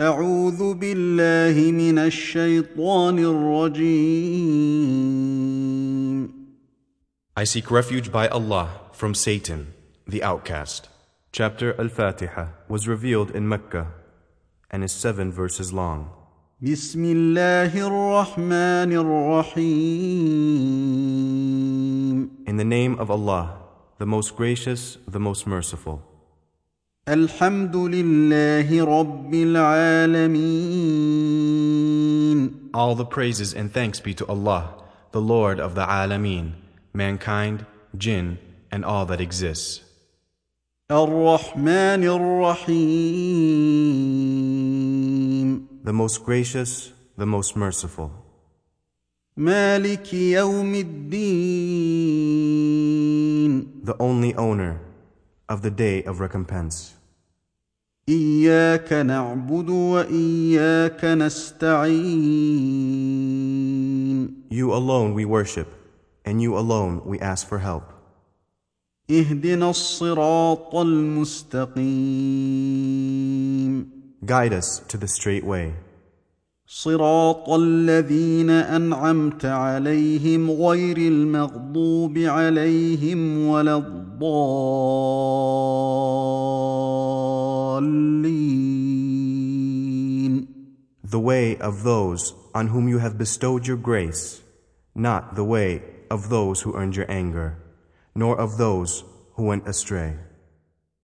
أعوذ بالله من الشيطان الرجيم I seek refuge by Allah from Satan, the outcast. Chapter Al-Fatiha was revealed in Mecca and is seven verses long. بسم الله الرحمن الرحيم In the name of Allah, the most gracious, the most merciful. الحمد لله رب العالمين All the praises and thanks be to Allah, the Lord of the Alameen, mankind, jinn, and all that exists. الرحمن الرحيم The most gracious, the most merciful. مالك يوم الدين The only owner of the day of recompense. إياك نعبد وإياك نستعين You alone we worship, and you alone we ask for help. اهدنا الصراط المستقيم Guide us to the straight way. صراط الذين أنعمت عليهم غير المغضوب عليهم ولا الضالين The way of those on whom you have bestowed your grace, not the way of those who earned your anger, nor of those who went astray.